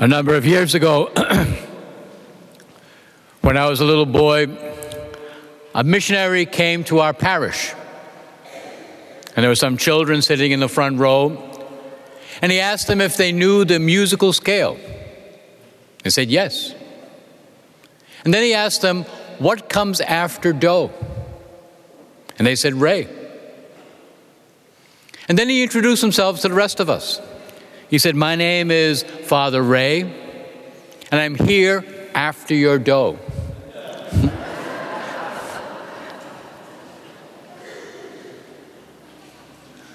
A number of years ago, when I was a little boy, a missionary came to our parish. And there were some children sitting in the front row. And he asked them if they knew the musical scale. They said yes. And then he asked them, What comes after Do? And they said, Re. And then he introduced himself to the rest of us. He said, My name is Father Ray, and I'm here after your dough.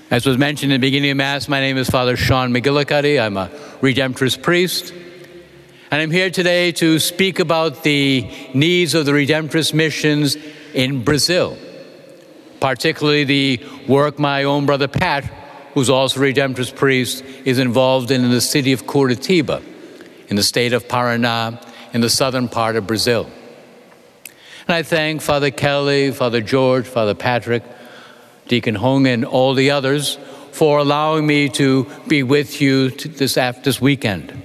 As was mentioned in the beginning of Mass, my name is Father Sean McGillicuddy. I'm a Redemptorist priest. And I'm here today to speak about the needs of the Redemptorist missions in Brazil, particularly the work my own brother Pat who's also a Redemptorist priest, is involved in, in the city of Curitiba, in the state of Paraná, in the southern part of Brazil. And I thank Father Kelly, Father George, Father Patrick, Deacon Hong, and all the others for allowing me to be with you this, after, this weekend.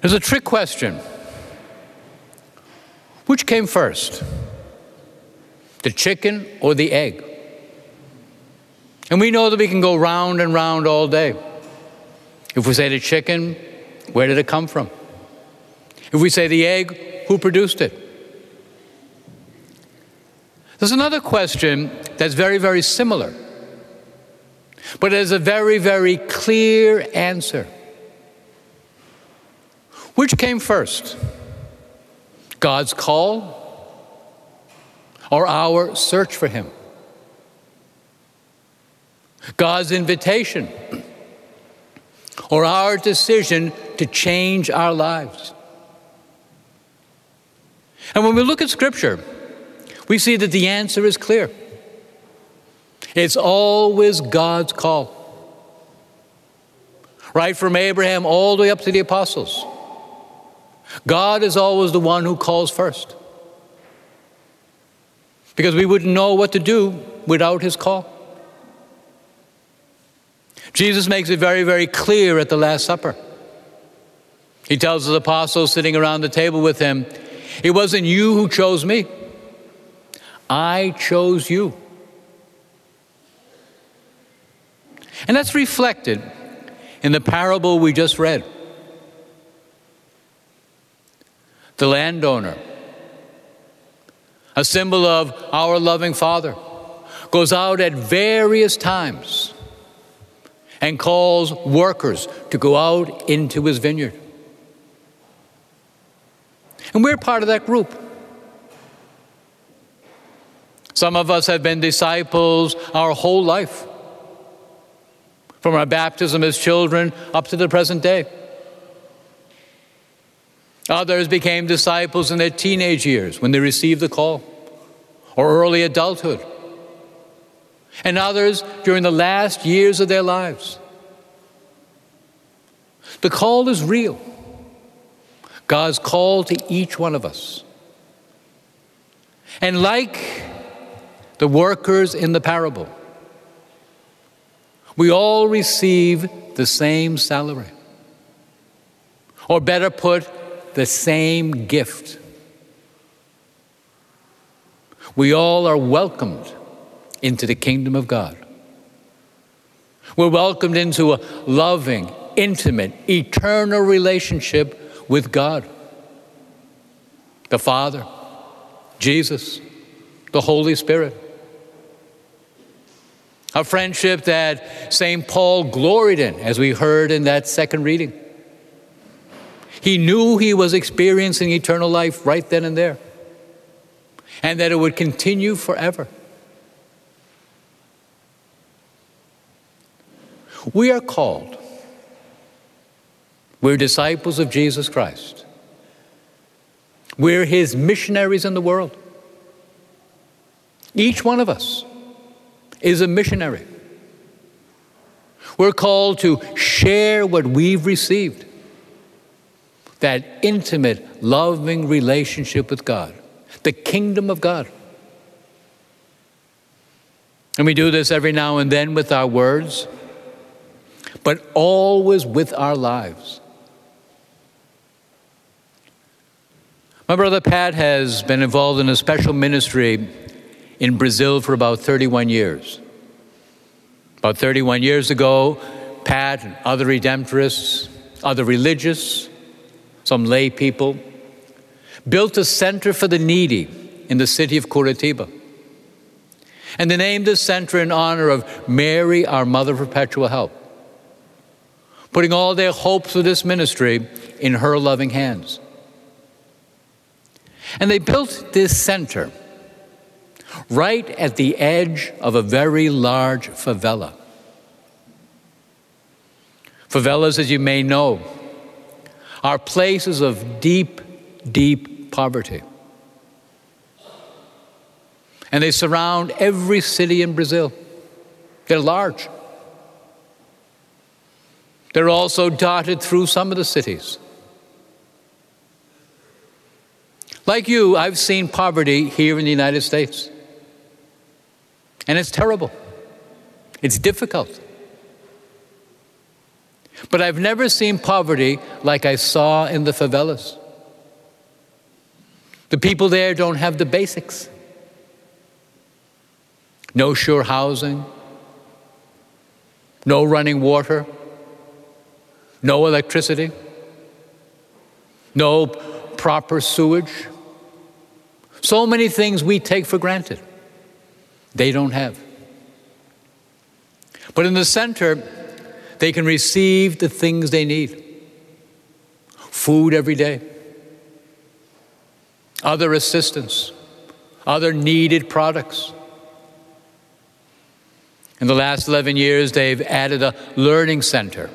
There's a trick question. Which came first? The chicken or the egg? And we know that we can go round and round all day. If we say the chicken, where did it come from? If we say the egg, who produced it? There's another question that's very, very similar, but it has a very, very clear answer. Which came first? God's call or our search for Him? God's invitation, or our decision to change our lives. And when we look at Scripture, we see that the answer is clear. It's always God's call. Right from Abraham all the way up to the apostles. God is always the one who calls first. Because we wouldn't know what to do without his call. Jesus makes it very, very clear at the Last Supper. He tells his apostles sitting around the table with him, It wasn't you who chose me, I chose you. And that's reflected in the parable we just read. The landowner, a symbol of our loving Father, goes out at various times and calls workers to go out into his vineyard. And we're part of that group. Some of us have been disciples our whole life, from our baptism as children up to the present day. Others became disciples in their teenage years when they received the call, or early adulthood and others during the last years of their lives. The call is real. God's call to each one of us. And like the workers in the parable, we all receive the same salary. Or better put, the same gift. We all are welcomed into the kingdom of God. We're welcomed into a loving, intimate, eternal relationship with God, the Father, Jesus, the Holy Spirit. A friendship that St. Paul gloried in, as we heard in that second reading. He knew he was experiencing eternal life right then and there, and that it would continue forever. We are called. We're disciples of Jesus Christ. We're his missionaries in the world. Each one of us is a missionary. We're called to share what we've received that intimate, loving relationship with God, the kingdom of God. And we do this every now and then with our words but always with our lives. My brother Pat has been involved in a special ministry in Brazil for about 31 years. About 31 years ago, Pat and other redemptorists, other religious, some lay people, built a center for the needy in the city of Curitiba. And they named this center in honor of Mary, our Mother of Perpetual Help, putting all their hopes for this ministry in her loving hands. And they built this center right at the edge of a very large favela. Favelas, as you may know, are places of deep, deep poverty. And they surround every city in Brazil. They're large. They're also dotted through some of the cities. Like you, I've seen poverty here in the United States. And it's terrible. It's difficult. But I've never seen poverty like I saw in the favelas. The people there don't have the basics no sure housing, no running water, no electricity, no proper sewage. So many things we take for granted, they don't have. But in the center, they can receive the things they need food every day, other assistance, other needed products. In the last 11 years, they've added a learning center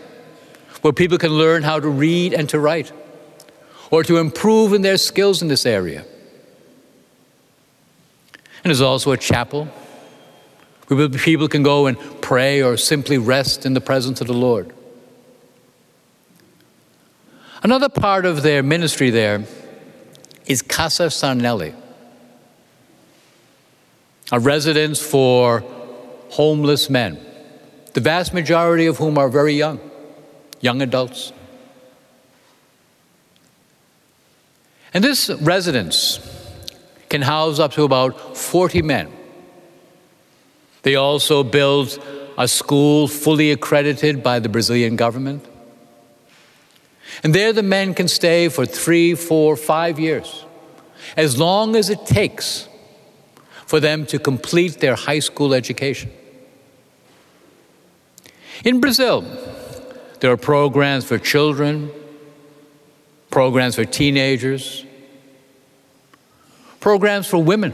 where people can learn how to read and to write or to improve in their skills in this area. And there's also a chapel where people can go and pray or simply rest in the presence of the Lord. Another part of their ministry there is Casa Sarnelli, a residence for homeless men, the vast majority of whom are very young, young adults. And this residence can house up to about 40 men. They also build a school fully accredited by the Brazilian government. And there the men can stay for three, four, five years, as long as it takes for them to complete their high school education. In Brazil, there are programs for children, programs for teenagers, programs for women.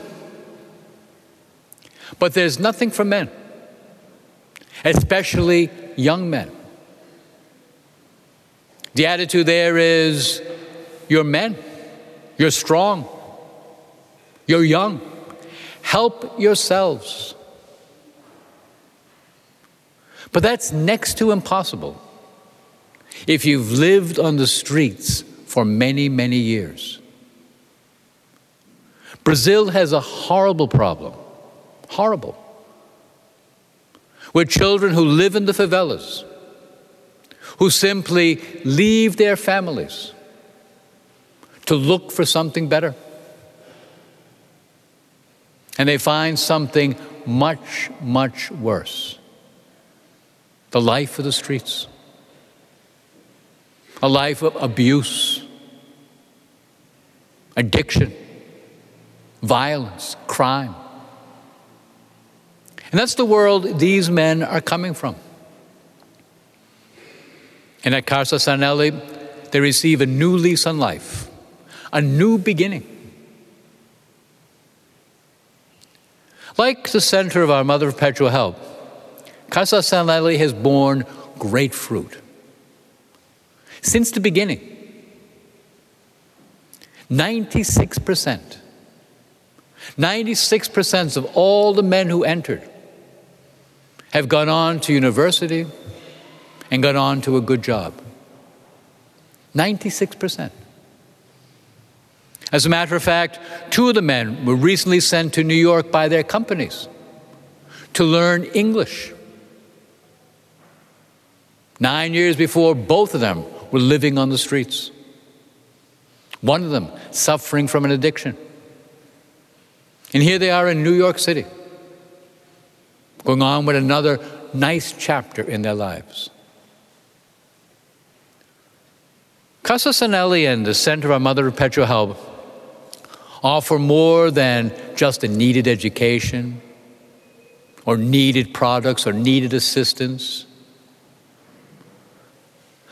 But there's nothing for men, especially young men. The attitude there is you're men, you're strong, you're young, help yourselves. But that's next to impossible if you've lived on the streets for many, many years. Brazil has a horrible problem, horrible, with children who live in the favelas, who simply leave their families to look for something better. And they find something much, much worse the life of the streets, a life of abuse, addiction, violence, crime. And that's the world these men are coming from. And at Casa Sarnelli, they receive a new lease on life, a new beginning. Like the center of our Mother of Perpetual Help, Casa Sarnelli has borne great fruit. Since the beginning, 96%. 96% of all the men who entered have gone on to university and gone on to a good job. 96%. As a matter of fact, two of the men were recently sent to New York by their companies to learn English Nine years before, both of them were living on the streets. One of them suffering from an addiction. And here they are in New York City, going on with another nice chapter in their lives. Casa Sarnelli and the Center of Mother Perpetual Help offer more than just a needed education or needed products or needed assistance.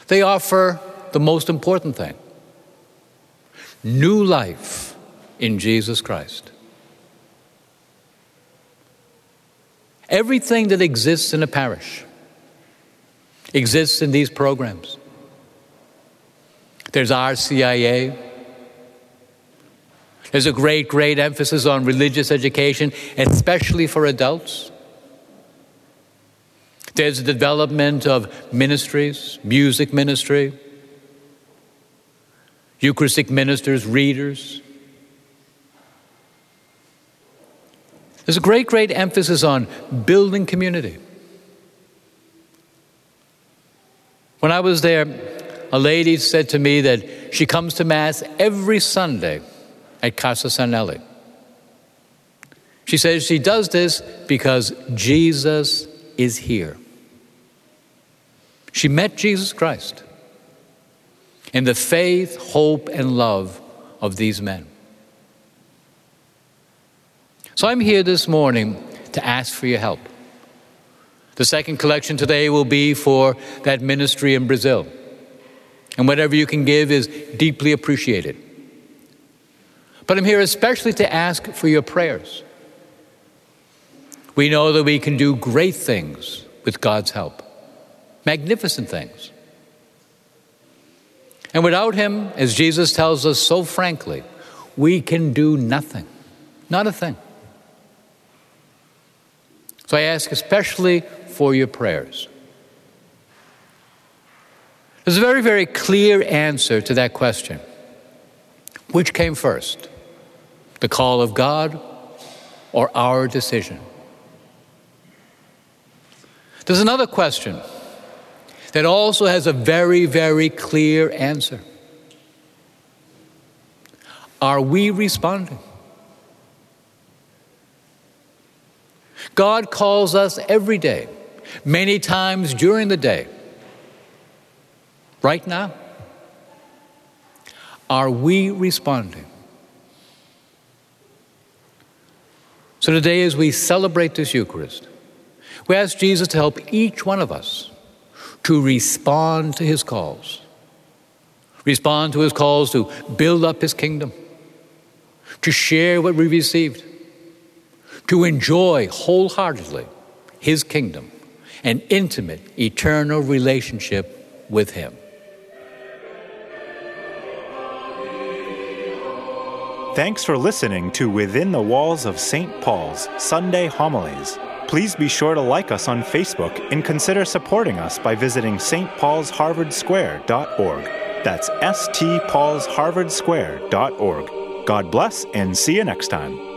They offer the most important thing new life in Jesus Christ. Everything that exists in a parish exists in these programs. There's RCIA. There's a great, great emphasis on religious education, especially for adults. There's the development of ministries, music ministry, Eucharistic ministers, readers. There's a great, great emphasis on building community. When I was there, a lady said to me that she comes to Mass every Sunday at Casa Sarnelli. She says she does this because Jesus is here. She met Jesus Christ in the faith, hope, and love of these men. So I'm here this morning to ask for your help. The second collection today will be for that ministry in Brazil. And whatever you can give is deeply appreciated. But I'm here especially to ask for your prayers. We know that we can do great things with God's help, magnificent things. And without Him, as Jesus tells us so frankly, we can do nothing, not a thing. So I ask especially for your prayers. There's a very, very clear answer to that question. Which came first? The call of God or our decision? There's another question that also has a very, very clear answer. Are we responding? God calls us every day, many times during the day. Right now? Are we responding? So today, as we celebrate this Eucharist, we ask Jesus to help each one of us to respond to his calls. Respond to his calls to build up his kingdom, to share what we received, to enjoy wholeheartedly his kingdom, an intimate, eternal relationship with him. Thanks for listening to Within the Walls of St. Paul's Sunday Homilies. Please be sure to like us on Facebook and consider supporting us by visiting stpaulsharvardsquare.org. That's stpaulsharvardsquare.org. God bless and see you next time.